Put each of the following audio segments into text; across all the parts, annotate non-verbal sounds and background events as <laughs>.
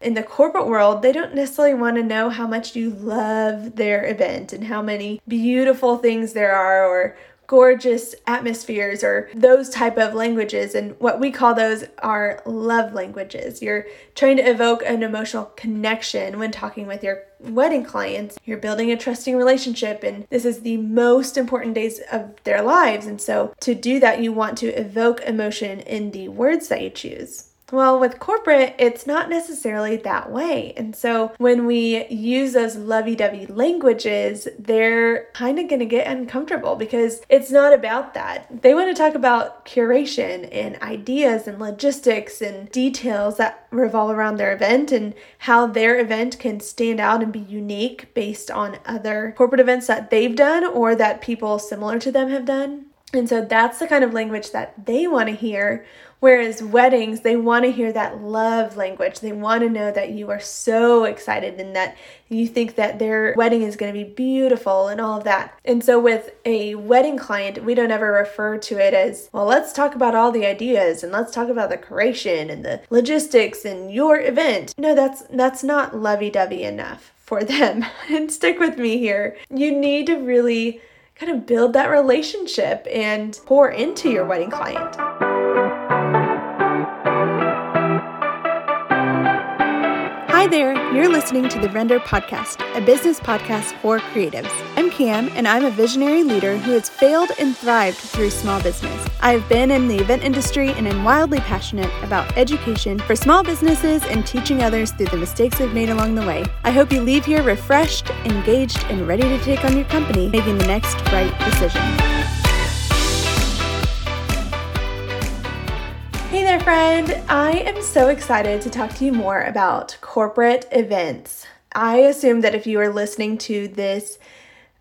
in the corporate world, they don't necessarily want to know how much you love their event and how many beautiful things there are or gorgeous atmospheres or those type of languages. And what we call those are love languages. You're trying to evoke an emotional connection when talking with your wedding clients. You're building a trusting relationship and this is the most important days of their lives. And so to do that you want to evoke emotion in the words that you choose well, with corporate, it's not necessarily that way. And so when we use those lovey dovey languages, they're kind of going to get uncomfortable because it's not about that. They want to talk about curation and ideas and logistics and details that revolve around their event and how their event can stand out and be unique based on other corporate events that they've done or that people similar to them have done. And so that's the kind of language that they want to hear Whereas weddings, they want to hear that love language. They want to know that you are so excited and that you think that their wedding is going to be beautiful and all of that. And so with a wedding client, we don't ever refer to it as, well, let's talk about all the ideas and let's talk about the curation and the logistics and your event. No, that's that's not lovey-dovey enough for them. <laughs> and stick with me here. You need to really kind of build that relationship and pour into your wedding client. Hi there, you're listening to the Render Podcast, a business podcast for creatives. I'm Cam, and I'm a visionary leader who has failed and thrived through small business. I've been in the event industry and am wildly passionate about education for small businesses and teaching others through the mistakes they've made along the way. I hope you leave here refreshed, engaged, and ready to take on your company, making the next right decision. Hey there, friend. I am so excited to talk to you more about corporate events. I assume that if you are listening to this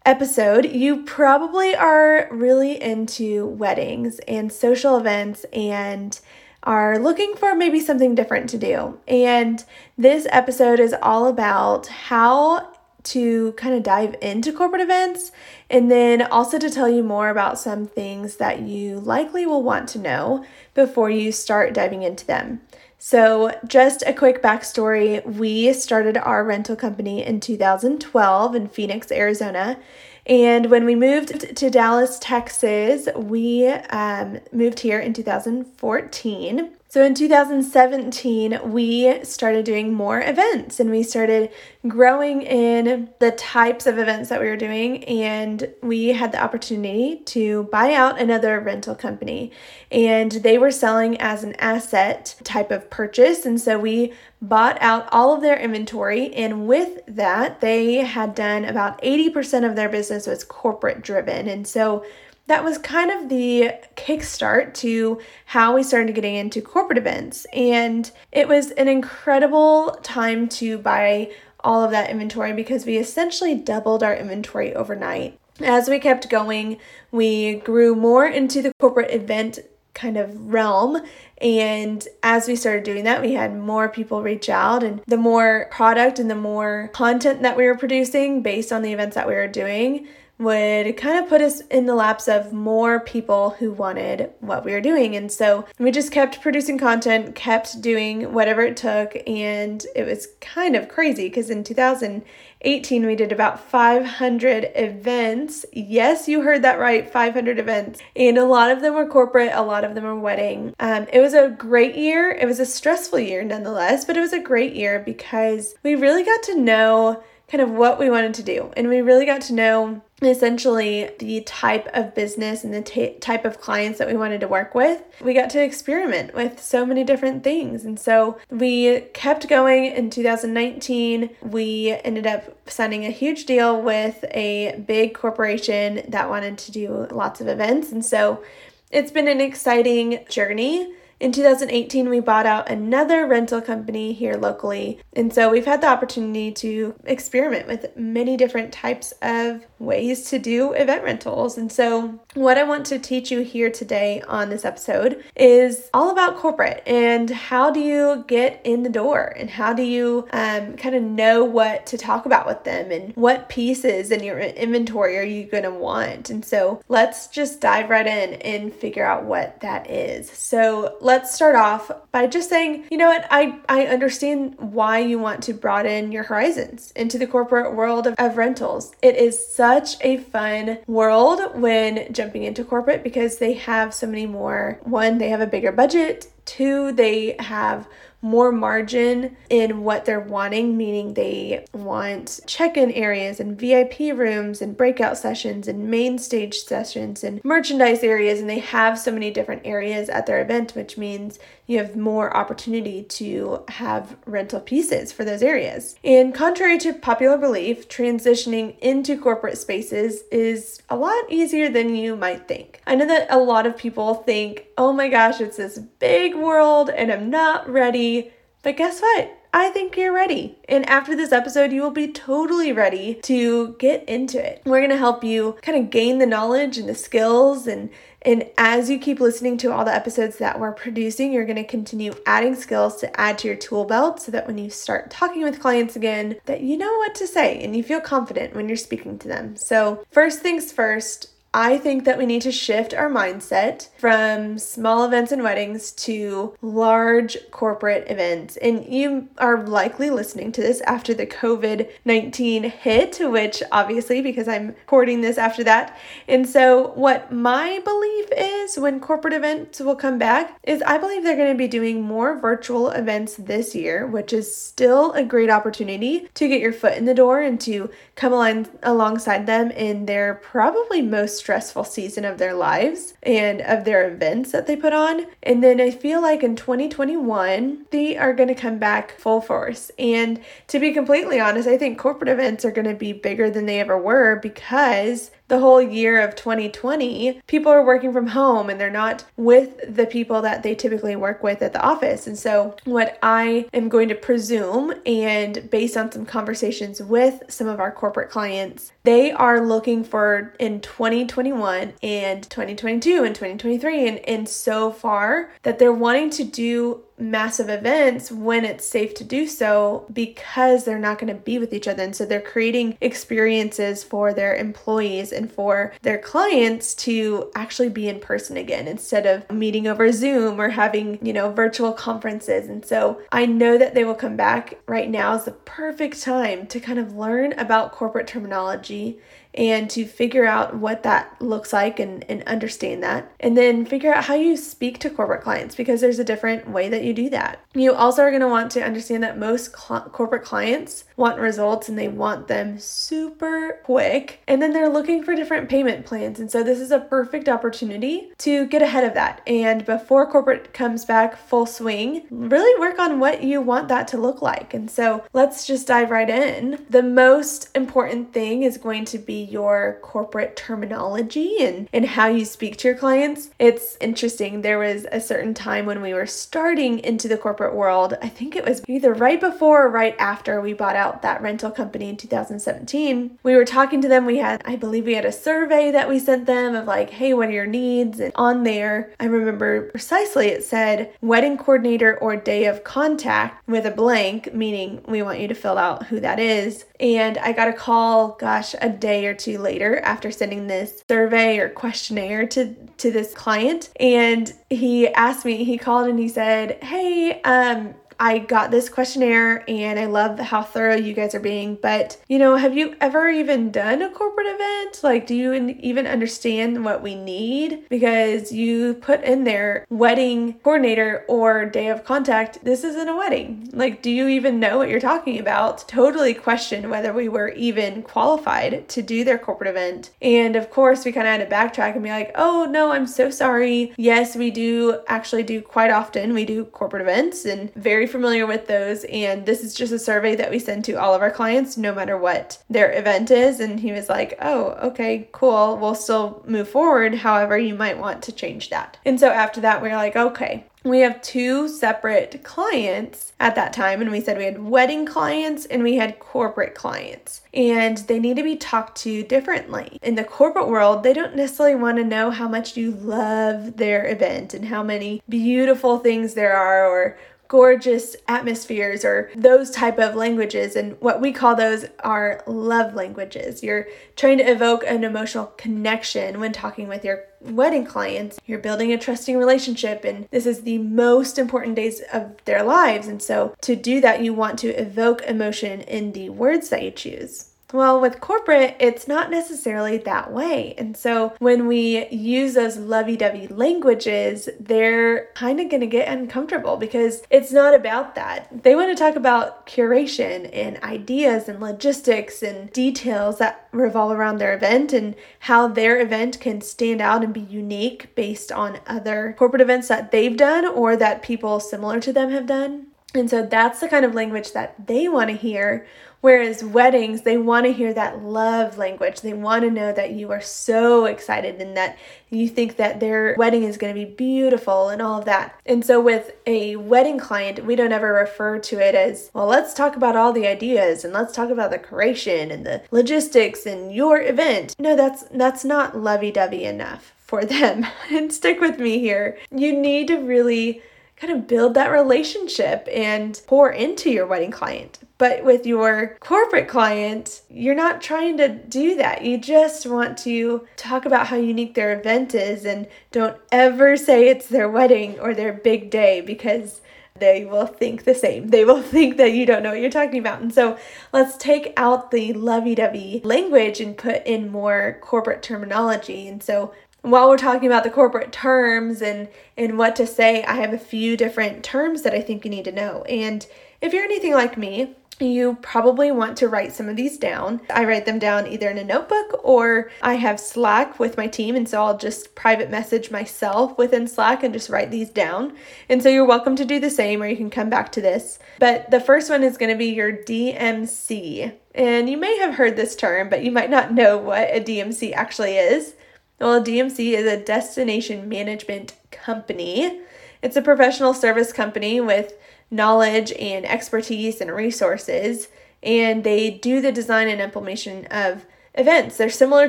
episode, you probably are really into weddings and social events and are looking for maybe something different to do. And this episode is all about how to kind of dive into corporate events and then also to tell you more about some things that you likely will want to know before you start diving into them. So, just a quick backstory we started our rental company in 2012 in Phoenix, Arizona. And when we moved to Dallas, Texas, we um, moved here in 2014. So in 2017, we started doing more events and we started growing in the types of events that we were doing. And we had the opportunity to buy out another rental company. And they were selling as an asset type of purchase. And so we bought out all of their inventory. And with that, they had done about 80% of their business was corporate driven. And so that was kind of the kickstart to how we started getting into corporate events. And it was an incredible time to buy all of that inventory because we essentially doubled our inventory overnight. As we kept going, we grew more into the corporate event kind of realm. And as we started doing that, we had more people reach out, and the more product and the more content that we were producing based on the events that we were doing, would kind of put us in the laps of more people who wanted what we were doing. And so we just kept producing content, kept doing whatever it took, and it was kind of crazy because in 2018 we did about 500 events. Yes, you heard that right 500 events. And a lot of them were corporate, a lot of them were wedding. Um, it was a great year. It was a stressful year nonetheless, but it was a great year because we really got to know kind of what we wanted to do. And we really got to know essentially the type of business and the t- type of clients that we wanted to work with. We got to experiment with so many different things. And so we kept going in 2019. We ended up signing a huge deal with a big corporation that wanted to do lots of events. And so it's been an exciting journey. In 2018, we bought out another rental company here locally, and so we've had the opportunity to experiment with many different types of ways to do event rentals. And so, what I want to teach you here today on this episode is all about corporate and how do you get in the door and how do you um, kind of know what to talk about with them and what pieces in your inventory are you going to want. And so, let's just dive right in and figure out what that is. So, let's start off by just saying, you know what, I, I understand why you want to broaden your horizons into the corporate world of, of rentals. It is such a fun world when jumping into corporate because they have so many more. One, they have a bigger budget. Two, they have more margin in what they're wanting, meaning they want check in areas and VIP rooms and breakout sessions and main stage sessions and merchandise areas. And they have so many different areas at their event, which means you have more opportunity to have rental pieces for those areas. And contrary to popular belief, transitioning into corporate spaces is a lot easier than you might think. I know that a lot of people think, oh my gosh, it's this big world and I'm not ready. But guess what? I think you're ready. And after this episode, you will be totally ready to get into it. We're to help you kind of gain the knowledge and the skills and and as you keep listening to all the episodes that we're producing, you're going to continue adding skills to add to your tool belt so that when you start talking with clients again, that you know what to say and you feel confident when you're speaking to them. So, first things first, I think that we need to shift our mindset from small events and weddings to large corporate events. And you are likely listening to this after the COVID 19 hit, which obviously, because I'm recording this after that. And so, what my belief is when corporate events will come back is I believe they're going to be doing more virtual events this year, which is still a great opportunity to get your foot in the door and to come along, alongside them in their probably most stressful season of their lives and of their events that they put on. And then I feel like in 2021, they are going to come back full force. And to be completely honest, I think corporate events are going to be bigger than they ever were because the whole year of 2020, people are working from home and they're not with the people that they typically work with at the office. And so, what I am going to presume, and based on some conversations with some of our corporate clients, they are looking for in 2021 and 2022 and 2023, and, and so far that they're wanting to do massive events when it's safe to do so because they're not going to be with each other. And so they're creating experiences for their employees and for their clients to actually be in person again instead of meeting over Zoom or having, you know, virtual conferences. And so I know that they will come back. Right now is the perfect time to kind of learn about corporate terminology and to figure out what that looks like and, and understand that. And then figure out how you speak to corporate clients because there's a different way that you do that. You also are going to want to understand that most cl- corporate clients want results and they want them super quick. And then they're looking for different payment plans. And so this is a perfect opportunity to get ahead of that. And before corporate comes back full swing, really work on what you want that to look like. And so let's just dive right in. The most important thing is going to be your corporate terminology and, and how you speak to your clients. It's interesting. There was a certain time when we were starting into the corporate world. I think it was either right before or right after we bought out that rental company in 2017. We were talking to them. We had, I believe, we had a survey that we sent them of like, hey, what are your needs? And on there, I remember precisely it said wedding coordinator or day of contact with a blank, meaning we want you to fill out who that is. And I got a call, gosh, a day or two later after sending this survey or questionnaire to, to this client. And he asked me, he called and he said, Hey, um, I got this questionnaire and I love how thorough you guys are being. But, you know, have you ever even done a corporate event? Like, do you even understand what we need? Because you put in there wedding coordinator or day of contact. This isn't a wedding. Like, do you even know what you're talking about? Totally question whether we were even qualified to do their corporate event. And of course, we kind of had to backtrack and be like, oh, no, I'm so sorry. Yes, we do actually do quite often. We do corporate events and very familiar with those, and this is just a survey that we send to all of our clients, no matter what their event is. And he was like, Oh, okay, cool. We'll still move forward. However, you might want to change that. And so after that, we are like, Okay, we have two separate clients at that time and we said we had wedding clients and we had corporate clients and they need to be talked to differently in the corporate world they don't necessarily want to know how much you love their event and how many beautiful things there are or gorgeous atmospheres or those type of languages and what we call those are love languages. You're trying to evoke an emotional connection when talking with your wedding clients. You're building a trusting relationship and this is the most important days of their lives and so to do that you want to evoke emotion in the words that you choose. Well, with corporate, it's not necessarily that way. And so when we use those lovey dovey languages, they're kind of going to get uncomfortable because it's not about that. They want to talk about curation and ideas and logistics and details that revolve around their event and how their event can stand out and be unique based on other corporate events that they've done or that people similar to them have done. And so that's the kind of language that they want to hear Whereas weddings, they want to hear that love language. They want to know that you are so excited and that you think that their wedding is going to be beautiful and all of that. And so with a wedding client, we don't ever refer to it as, well, let's talk about all the ideas and let's talk about the curation and the logistics and your event. No, that's that's not lovey-dovey enough for <laughs> them. and stick with me here. You need to really kind of build that relationship and pour into your wedding client. But with your corporate client, you're not trying to do that. You just want to talk about how unique their event is and don't ever say it's their wedding or their big day because they will think the same. They will <laughs> think that you don't know what you're talking about. And so let's take out the lovey dovey language and put in more corporate terminology. And so while we're talking about the corporate terms and and what to say, I have a few different terms that I think you need to know. And if you're anything like me, you probably want to write some of these down. I write them down either in a notebook or I have Slack with my team, and so I'll just private message myself within Slack and just write these down. And so you're welcome to do the same, or you can come back to this. But the first one is going to be your DMC. And you may have heard this term, but you might not know what a DMC actually is. Well, DMC is a destination management company. It's a professional service company with knowledge and expertise and resources, and they do the design and implementation of events. They're similar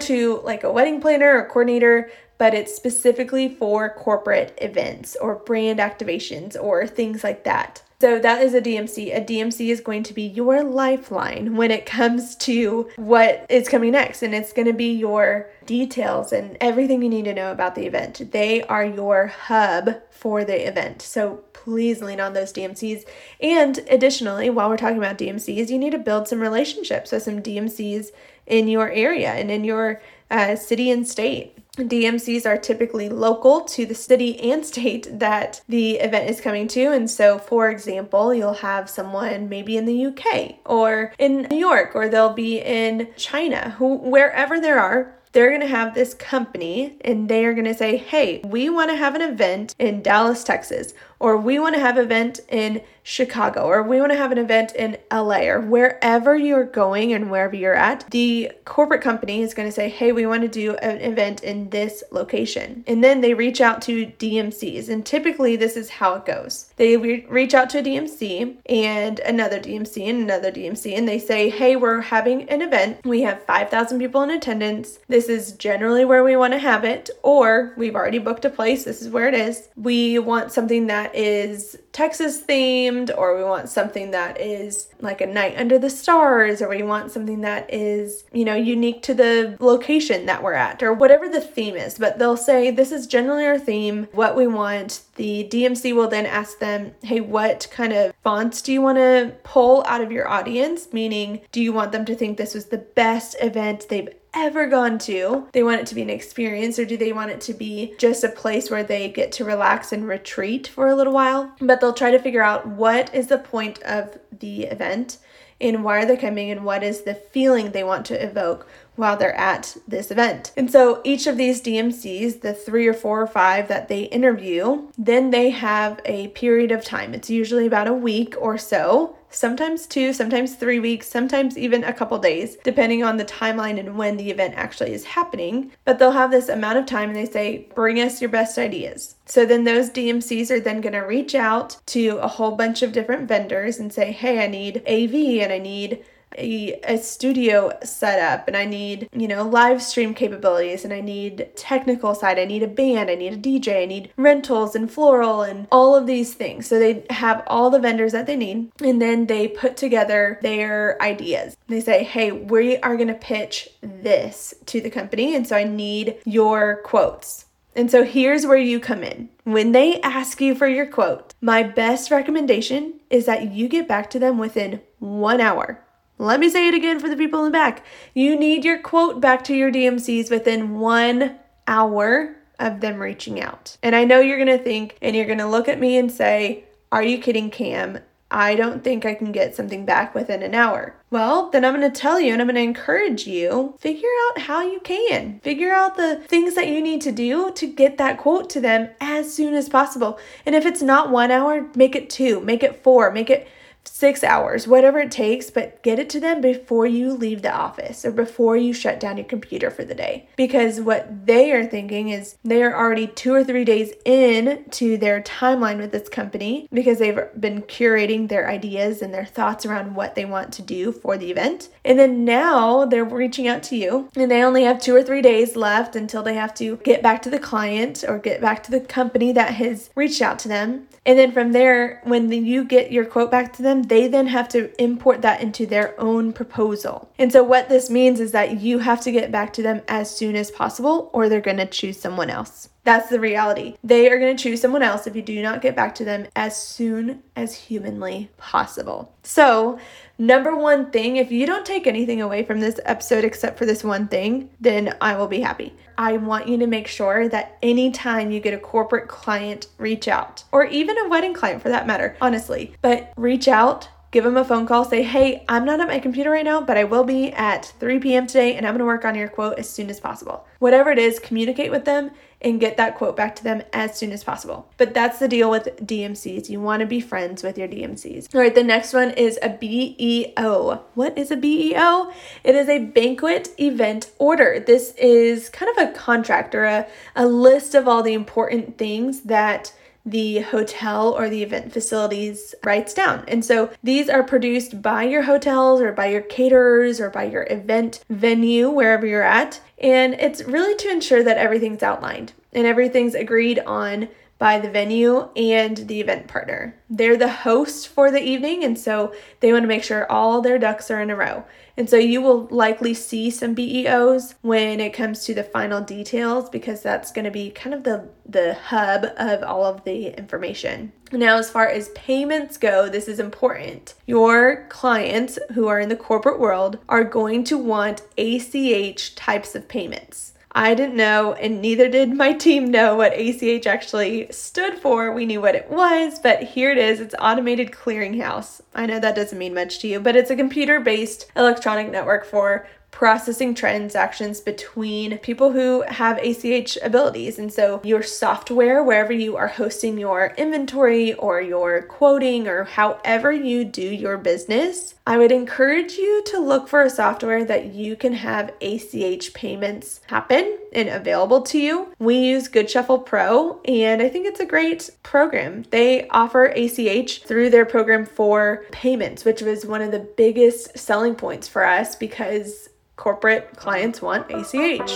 to like a wedding planner or coordinator, but it's specifically for corporate events or brand activations or things like that. So that is a DMC. A DMC is going to be your lifeline when it comes to what is coming next, and it's going to be your details and everything you need to know about the event. They are your hub for the event. So please lean on those DMCs. And additionally, while we're talking about DMCs, you need to build some relationships with some DMCs in your area and in your uh, city and state. DMCs are typically local to the city and state that the event is coming to. And so, for example, you'll have someone maybe in the UK or in New York, or they'll be in China, who, wherever there are they're to have this company and they are to say, hey, we want to have an event in Dallas, Texas, or we want to have an event in Chicago, or we want to have an event in LA, or wherever you're going and wherever you're at, the corporate company is going to say, hey, we want to do an event in this location. And then they reach out to DMCs. And typically, this is how it goes they re- reach out to a DMC and another DMC and another DMC, and they say, hey, we're having an event. We have 5,000 people in attendance. This is generally where we want to have it, or we've already booked a place. This is where it is. We want something that is Texas themed, or we want something that is like a night under the stars, or we want something that is, you know, unique to the location that we're at, or whatever the theme is. But they'll say, This is generally our theme, what we want. The DMC will then ask them, Hey, what kind of fonts do you want to pull out of your audience? Meaning, do you want them to think this was the best event they've ever gone to. They want it to be an experience, or do they want it to be just a place where they get to relax and retreat for a little while? But they'll try to figure out what is the point of the event and why are they coming and what is the feeling they want to evoke while they're at this event. And so each of these DMCs, the three or four or five that they interview, then they have a period of time. It's usually about a week or so sometimes two, sometimes three weeks, sometimes even a couple days, depending on the timeline and when the event actually is happening. But they'll have this amount of time and they say, bring us your best ideas. So then those DMCs are then going to reach out to a whole bunch of different vendors and say, hey, I need AV and I need a, a studio setup and I need, you know, live stream capabilities and I need technical side, I need a band, I need a DJ, I need rentals and floral and all of these things. So they have all the vendors that they need and then they put together their ideas. They say, hey, we are going to pitch this to the company. And so I need your quotes. And so here's where you come in. When they ask you for your quote, my best recommendation is that you get back to them within one hour. Let me say it again for the people in the back. You need your quote back to your DMCs within one hour of them reaching out. And I know you're to think and you're to look at me and say, Are you kidding, Cam? I don't think I can get something back within an hour. Well, then I'm going to tell you and I'm going to encourage you figure out how you can. Figure out the things that you need to do to get that quote to them as soon as possible. And if it's not 1 hour, make it 2, make it 4, make it six hours, whatever it takes, but get it to them before you leave the office or before you shut down your computer for the day. Because what they are thinking is they are already two or three days in to their timeline with this company because they've been curating their ideas and their thoughts around what they want to do for the event. And then now they're reaching out to you and they only have two or three days left until they have to get back to the client or get back to the company that has reached out to them. And then from there, when you get your quote back to them, they then have to import that into their own proposal. And so, what this means is that you have to get back to them as soon as possible, or they're to choose someone else. That's the reality. They are going to choose someone else if you do not get back to them as soon as humanly possible. So, number one thing, if you don't take anything away from this episode except for this one thing, then I will be happy. I want you to make sure that anytime you get a corporate client, reach out, or even a wedding client for that matter, honestly, but reach out give them a phone call, say, hey, I'm not at my computer right now, but I will be at 3 p.m. today and I'm gonna work on your quote as soon as possible. Whatever it is, communicate with them and get that quote back to them as soon as possible. But that's the deal with DMCs. You wanna be friends with your DMCs. All right, the next one is a BEO. What is a BEO? It is a banquet event order. This is kind of a contract or a, a list of all the important things that the hotel or the event facilities writes down. And so these are produced by your hotels or by your caterers or by your event venue, wherever you're at. And it's really to ensure that everything's outlined and everything's agreed on by the venue and the event partner. They're the host for the evening, and so they want to make sure all their ducks are in a row. And so you will likely see some BEOs when it comes to the final details because that's going to be kind of the, the hub of all of the information. Now, as far as payments go, this is important. Your clients who are in the corporate world are going to want ACH types of payments. I didn't know, and neither did my team know what ACH actually stood for. We knew what it was, but here it is it's Automated Clearinghouse. I know that doesn't mean much to you, but it's a computer based electronic network for processing transactions between people who have ACH abilities. And so, your software, wherever you are hosting your inventory or your quoting or however you do your business, I would encourage you to look for a software that you can have ACH payments happen and available to you. We use Goodshuffle Pro, and I think it's a great program. They offer ACH through their program for payments, which was one of the biggest selling points for us because corporate clients want ACH.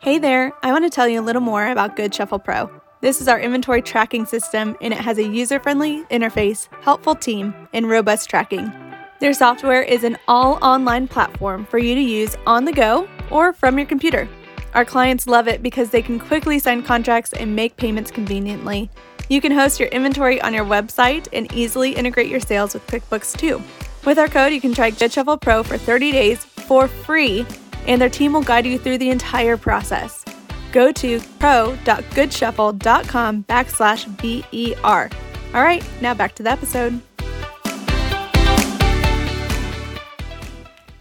Hey there, I want to tell you a little more about Goodshuffle Pro. This is our inventory tracking system, and it has a user friendly interface, helpful team, and robust tracking. Their software is an all online platform for you to use on the go or from your computer. Our clients love it because they can quickly sign contracts and make payments conveniently. You can host your inventory on your website and easily integrate your sales with QuickBooks too. With our code, you can try Goodshuffle Pro for 30 days for free, and their team will guide you through the entire process. Go to pro.goodshuffle.com backslash BER. All right, now back to the episode.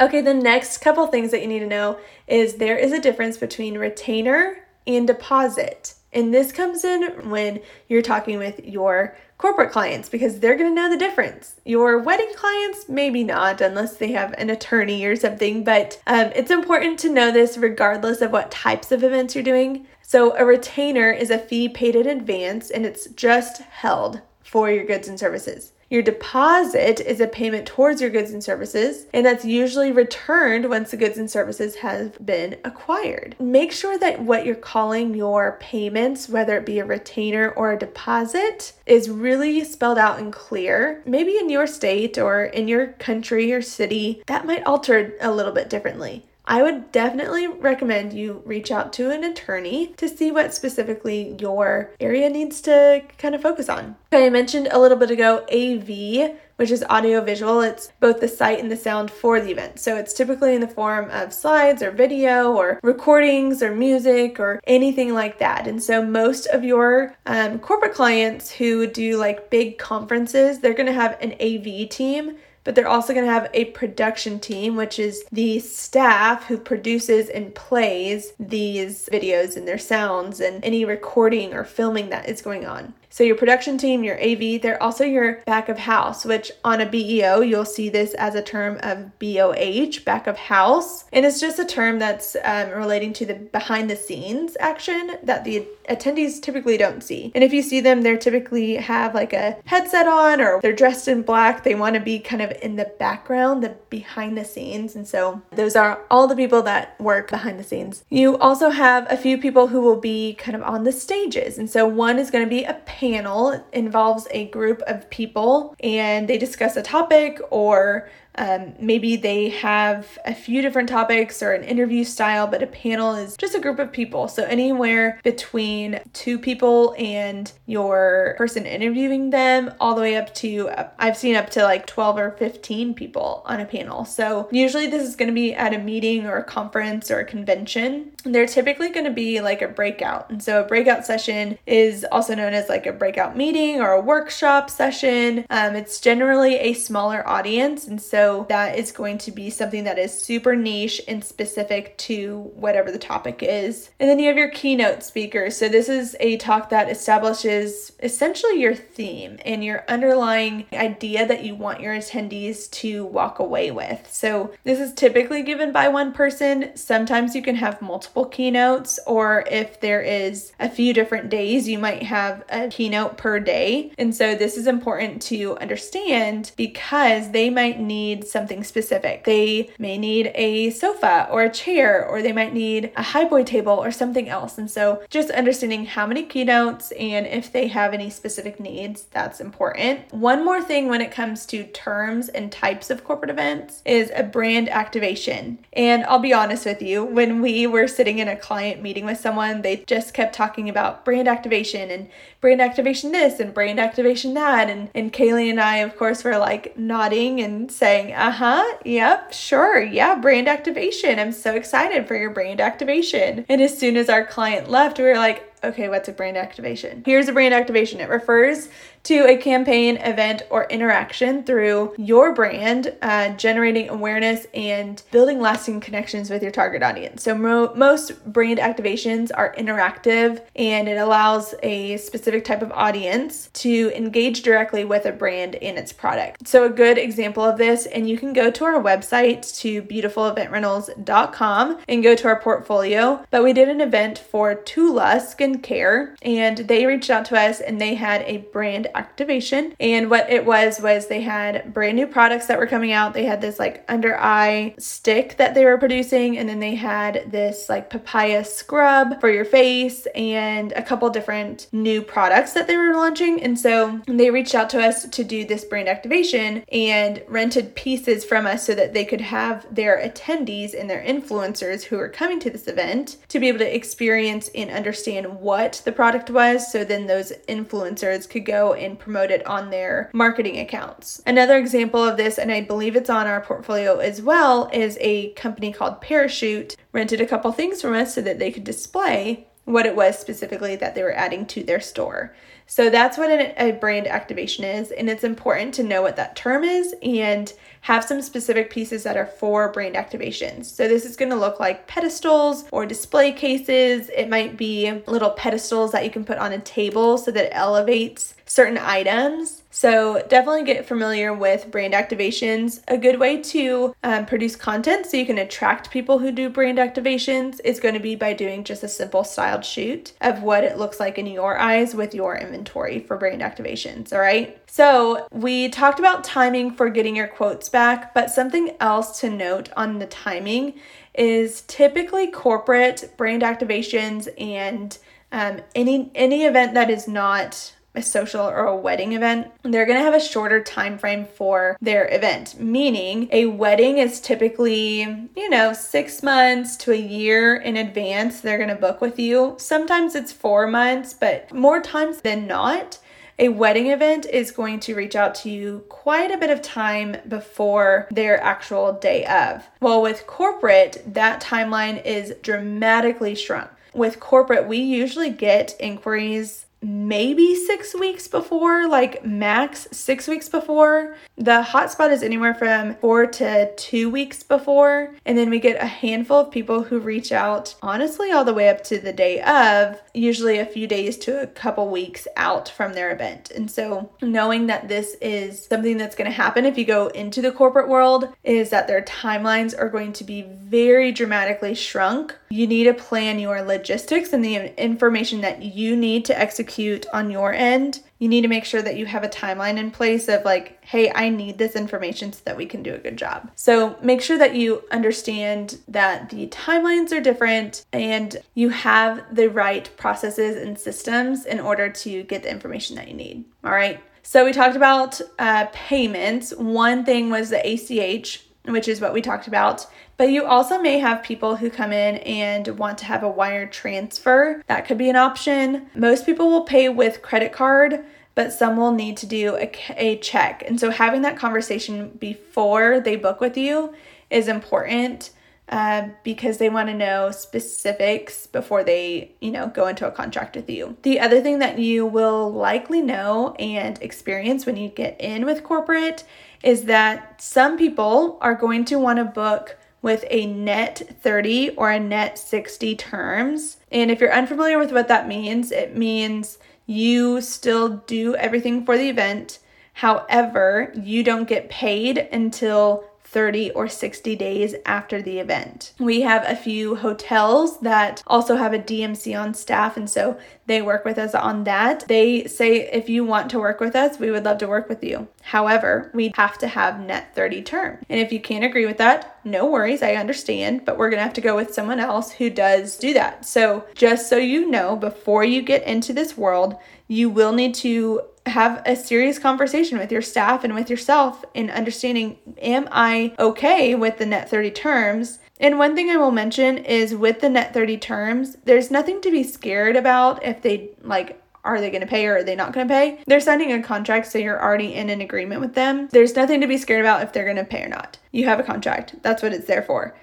Okay, the next couple things that you need to know is there is a difference between retainer and deposit. And this comes in when you're talking with your corporate clients because they're going to know the difference. Your wedding clients, maybe not, unless they have an attorney or something, but um, it's important to know this regardless of what types of events you're doing. So, a retainer is a fee paid in advance and it's just held for your goods and services. Your deposit is a payment towards your goods and services, and that's usually returned once the goods and services have been acquired. Make sure that what you're calling your payments, whether it be a retainer or a deposit, is really spelled out and clear. Maybe in your state or in your country or city, that might alter a little bit differently. I would definitely recommend you reach out to an attorney to see what specifically your area needs to kind of focus on. Okay, I mentioned a little bit ago AV, which is audio visual. It's both the sight and the sound for the event. So it's typically in the form of slides or video or recordings or music or anything like that. And so most of your um, corporate clients who do like big conferences, they're going to have an AV team but they're also going to have a production team, which is the staff who produces and plays these videos and their sounds and any recording or filming that is going on. So, your production team, your AV, they're also your back of house, which on a BEO, you'll see this as a term of BOH, back of house. And it's just a term that's um, relating to the behind the scenes action that the attendees typically don't see. And if you see them, they're typically have like a headset on or they're dressed in black. They want to be kind of in the background, the behind the scenes. And so, those are all the people that work behind the scenes. You also have a few people who will be kind of on the stages. And so, one is going to be a panel involves a group of people and they discuss a topic or um, maybe they have a few different topics or an interview style, but a panel is just a group of people. So anywhere between two people and your person interviewing them, all the way up to, I've seen up to like 12 or 15 people on a panel. So usually this is going to be at a meeting or a conference or a convention. They're typically going to be like a breakout. And so a breakout session is also known as like a breakout meeting or a workshop session. Um, it's generally a smaller audience. And so that is going to be something that is super niche and specific to whatever the topic is. And then you have your keynote speaker. So this is a talk that establishes essentially your theme and your underlying idea that you want your attendees to walk away with. So this is typically given by one person. Sometimes you can have multiple keynotes, or if there is a few different days, you might have a keynote per day. And so this is important to understand because they might need need something specific. They may need a sofa or a chair, or they might need a highboy table or something else. And so, just understanding how many keynotes and if they have any specific needs, that's important. One more thing when it comes to terms and types of corporate events is a brand activation. And I'll be honest with you, when we were sitting in a client meeting with someone, they just kept talking about brand activation and brand activation this and brand activation that. And, and Kaylee and I, of course, were like nodding and saying, uh huh, yep, sure, yeah, brand activation. I'm so excited for your brand activation. And as soon as our client left, we were like, okay, what's a brand activation? Here's a brand activation. It refers to a campaign, event, or interaction through your brand, uh, generating awareness and building lasting connections with your target audience. So, mo- most brand activations are interactive and it allows a specific type of audience to engage directly with a brand and its product. So, a good example of this, and you can go to our website to beautifuleventRentals.com and go to our portfolio. But we did an event for Tula Skincare and they reached out to us and they had a brand activation. And what it was was they had brand new products that were coming out. They had this like under eye stick that they were producing, and then they had this like papaya scrub for your face and a couple different new products that they were launching. And so they reached out to us to do this brand activation and rented pieces from us so that they could have their attendees and their influencers who are coming to this event to be able to experience and understand what the product was. So then those influencers could go and promote it on their marketing accounts. Another example of this, and I believe it's on our portfolio as well, is a company called Parachute rented a couple things from us so that they could display what it was specifically that they were adding to their store. So that's what a brand activation is, and it's important to know what that term is and have some specific pieces that are for brand activations. So this is going to look like pedestals or display cases. It might be little pedestals that you can put on a table so that it elevates certain items. So definitely get familiar with brand activations. A good way to um, produce content so you can attract people who do brand activations is going to be by doing just a simple styled shoot of what it looks like in your eyes with your inventory for brand activations. All right. So we talked about timing for getting your quotes back, but something else to note on the timing is typically corporate brand activations and um, any any event that is not a social or a wedding event, they're going to have a shorter time frame for their event. Meaning, a wedding is typically, you know, 6 months to a year in advance they're going to book with you. Sometimes it's 4 months, but more times than not, a wedding event is going to reach out to you quite a bit of time before their actual day of. Well, with corporate, that timeline is dramatically shrunk. With corporate, we usually get inquiries maybe six weeks before, like max six weeks before. The hotspot is anywhere from four to two weeks before. And then we get a handful of people who reach out, honestly, all the way up to the day of, usually a few days to a couple weeks out from their event. And so, knowing that this is something that's going to happen if you go into the corporate world, is that their timelines are going to be very dramatically shrunk. You need to plan your logistics and the information that you need to execute execute on your end, you need to make sure that you have a timeline in place of like, hey, I need this information so that we can do a good job. So make sure that you understand that the timelines are different and you have the right processes and systems in order to get the information that you need. All right. So we talked about uh, payments. One thing was the ACH, which is what we talked about. But you also may have people who come in and want to have a wire transfer. That could be an option. Most people will pay with credit card, but some will need to do a, a check. And so having that conversation before they book with you is important. Uh, because they want to know specifics before they, you know, go into a contract with you. The other thing that you will likely know and experience when you get in with corporate is that some people are going to want to book with a net 30 or a net 60 terms. And if you're unfamiliar with what that means, it means you still do everything for the event. However, you don't get paid until 30 or 60 days after the event. We have a few hotels that also have a DMC on staff, and so they work with us on that. They say if you want to work with us, we would love to work with you. However, we have to have net 30 term. And if you can't agree with that, no worries, I understand, but we're gonna have to go with someone else who does do that. So, just so you know, before you get into this world, you will need to have a serious conversation with your staff and with yourself in understanding am I okay with the net 30 terms? And one thing I will mention is with the net 30 terms, there's nothing to be scared about if they like are they going to pay or are they not going to pay? They're signing a contract, so you're already in an agreement with them. There's nothing to be scared about if they're going to pay or not. You have a contract. That's what it's there for.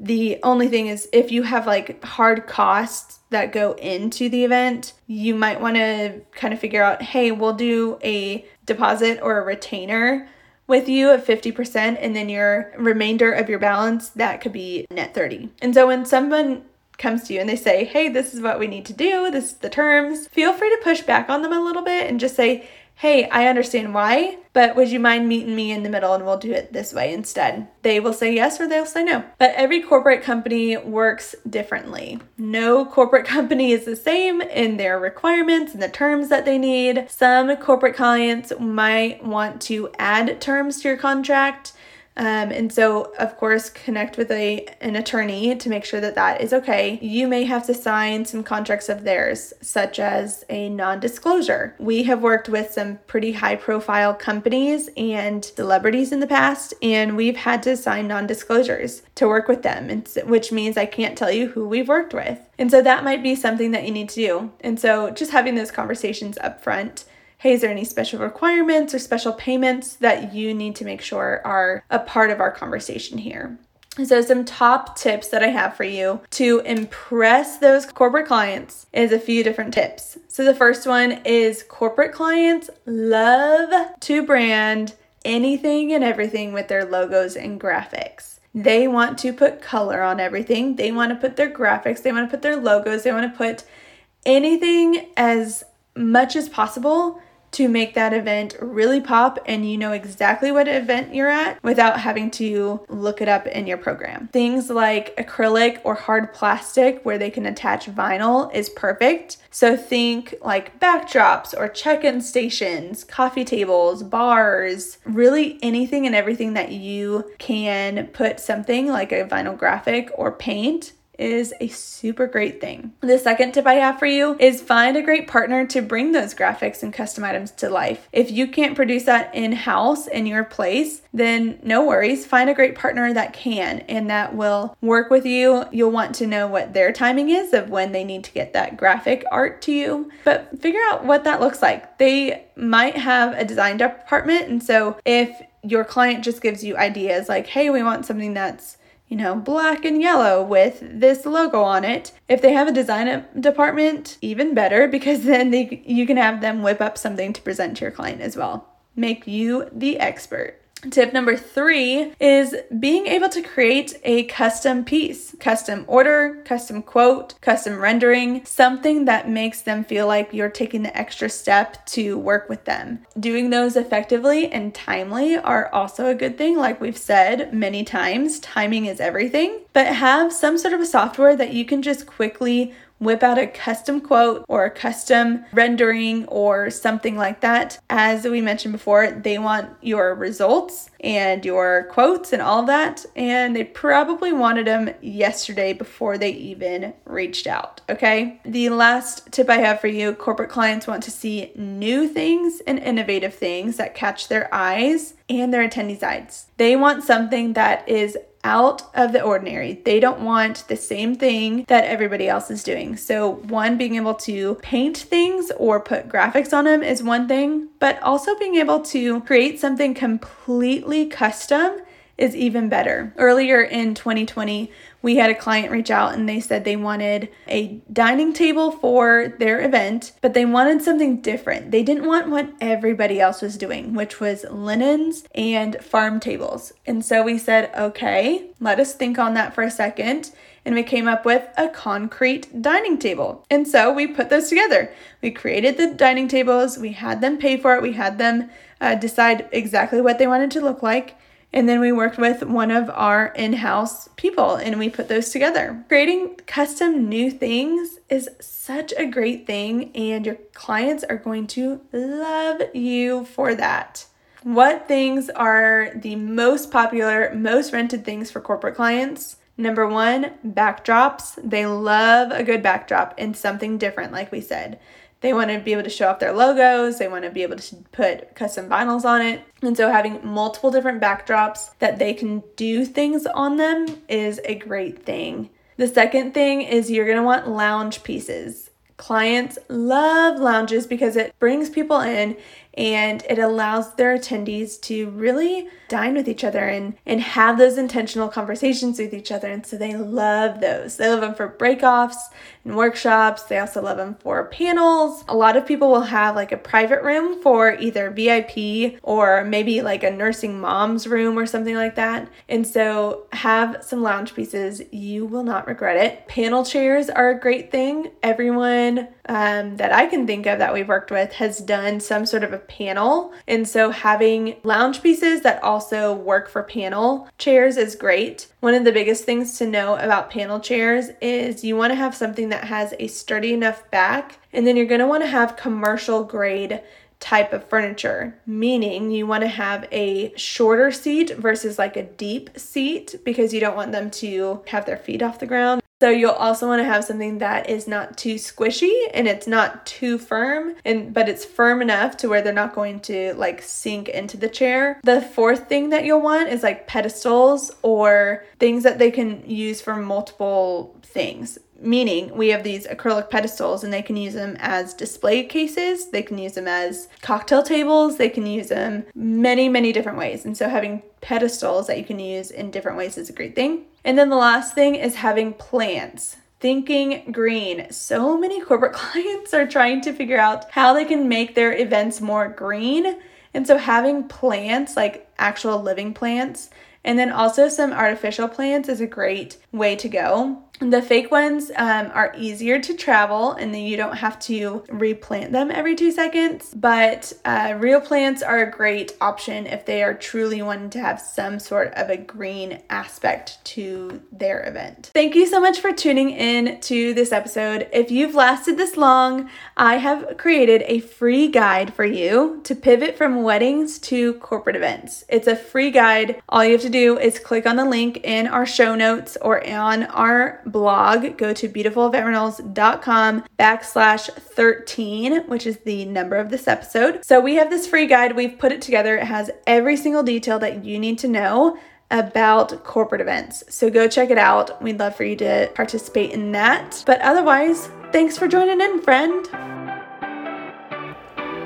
The only thing is if you have like hard costs that go into the event, you might want to kind of figure out, hey, we'll do a deposit or a retainer with you of 50% and then your remainder of your balance that could be net 30. And so when someone comes to you and they say, "Hey, this is what we need to do. This is the terms." Feel free to push back on them a little bit and just say, hey, I understand why, but would you mind meeting me in the middle and we'll do it this way instead? They will say yes or they'll say no. But every corporate company works differently. No corporate <laughs> company is the same in their requirements and the terms that they need. Some corporate clients might want to add terms to your contract um, and so, of course, connect with a an attorney to make sure that that is okay. You may have to sign some contracts of theirs, such as a non-disclosure. We have worked with some pretty high-profile companies and celebrities in the past, and we've had to sign non-disclosures to work with them, and, which means I can't tell you who we've worked with. And so that might be something that you need to do. And so, just having those conversations up front hey, is there any special requirements or special payments that you need to make sure are a part of our conversation here? So, some top tips that I have for you to impress those corporate clients is a few different tips. So, the first one is corporate clients love to brand anything and everything with their logos and graphics. They want to put color on everything, they want to put their graphics, they want to put their logos, they want to put anything as much as possible to make that event really pop and you know exactly what event you're at without having to look it up in your program. Things like acrylic or hard plastic where they can attach vinyl is perfect. So think like backdrops or check in stations, coffee tables, bars, really anything and everything that you can put something like a vinyl graphic or paint is a super great thing. The second tip I have for you is find a great partner to bring those graphics and custom items to life. If you can't produce that in house in your place, then no worries. Find a great partner that can and that will work with you. You'll want to know what their timing is of when they need to get that graphic art to you, but figure out what that looks like. They might have a design department, and so if your client just gives you ideas like, hey, we want something that's you know, black and yellow with this logo on it. If they have a design department, even better <laughs> because then they you can have them whip up something to present to your client as well. Make you the expert. Tip number three is being able to create a custom piece, custom order, custom quote, custom rendering, something that makes them feel like you're taking the extra step to work with them. Doing those effectively and timely are also a good thing. Like we've said many times, timing is everything, but have some sort of a software that you can just quickly whip out a custom quote or a custom rendering or something like that. As we mentioned before, they want your results and your quotes and all that, and they probably wanted them yesterday before they even reached out. Okay, the last tip I have for you corporate clients want to see new things and innovative things that catch their eyes and their attendees' eyes. They want something that is out of the ordinary. They don't want the same thing that everybody else is doing. So, one, being able to paint things or put graphics on them is one thing, but also being able to create something completely custom is even better. Earlier in 2020, we had a client reach out and they said they wanted a dining table for their event, but they wanted something different. They didn't want what everybody else was doing, which was linens and farm tables. And so we said, okay, let us think on that for a second. And we came up with a concrete dining table. And so we put those together. We created the dining tables, we had them pay for it, we had them uh, decide exactly what they wanted to look like. And then we worked with one of our in house people and we put those together. Creating custom new things is such a great thing, and your clients are going to love you for that. What things are the most popular, most rented things for corporate clients? Number one, backdrops. They love a good backdrop and something different, like we said. They want to be able to show off their logos, they want to be able to put custom vinyls on it. And so, having multiple different backdrops that they can do things on them is a great thing. The second thing is you're going to want lounge pieces. Clients love lounges because it brings people in and it allows their attendees to really dine with each other and, and have those intentional conversations with each other. And so they love those. They love them for breakoffs and workshops. They also love them for panels. A lot of people will have like a private room for either VIP or maybe like a nursing mom's room or something like that. And so have some lounge pieces. You will not regret it. Panel chairs are a great thing. Everyone um, that I can think of that we've worked with has done some sort of a panel. And so having lounge pieces that also work for panel chairs is great. One of the biggest things to know about panel chairs is you want to have something that has a sturdy enough back, and then you're going to want to have commercial grade type of furniture, meaning you want to have a shorter seat versus like a deep seat because you don't want them to have their feet off the ground. So you'll also want to have something that is not too squishy and it's not too firm and but it's firm enough to where they're not going to like sink into the chair. The fourth thing that you'll want is like pedestals or things that they can use for multiple things. Meaning we have these acrylic pedestals and they can use them as display cases. They can use them as cocktail tables. They can use them many many different ways. And so having pedestals that you can use in different ways is a great thing and then the last thing is having plants Thinking green. So many corporate <laughs> clients are trying to figure out how they can make their events more green. And so having plants, like actual living plants. And then also some artificial plants is a great way to go. The fake ones um, are easier to travel and then you don't have to replant them every two seconds. But uh, real plants are a great option if they are truly wanting to have some sort of a green aspect to their event. Thank you so much for tuning in to this episode. If you've lasted this long, I have created a free guide for you to pivot from weddings to corporate events. It's a free guide. All you have to do is click on the link in our show notes or on our blog, go to beautifuleventrentals.com backslash 13, which is the number of this episode. So we have this free guide. We've put it together. It has every single detail that you need to know about corporate events. So go check it out. We'd love for you to participate in that. But otherwise, thanks for joining in, friend.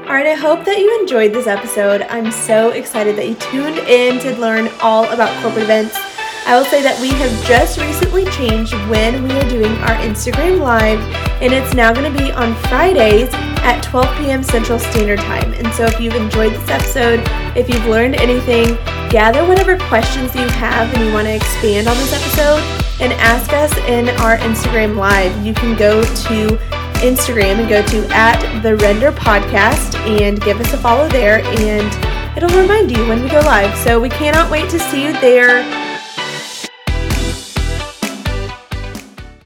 All right, I hope that you enjoyed this episode. I'm so excited that you tuned in to learn all about corporate events. I will say that we have just recently changed when we are doing our Instagram Live, and it's now going to be on Fridays at 12 p.m. Central Standard Time. And so, if you've enjoyed this episode, if you've learned anything, gather whatever questions you have and you want to expand on this episode and ask us in our Instagram Live. You can go to Instagram and go to at the Render Podcast and give us a follow there, and it'll remind you when we go live. So, we cannot wait to see you there.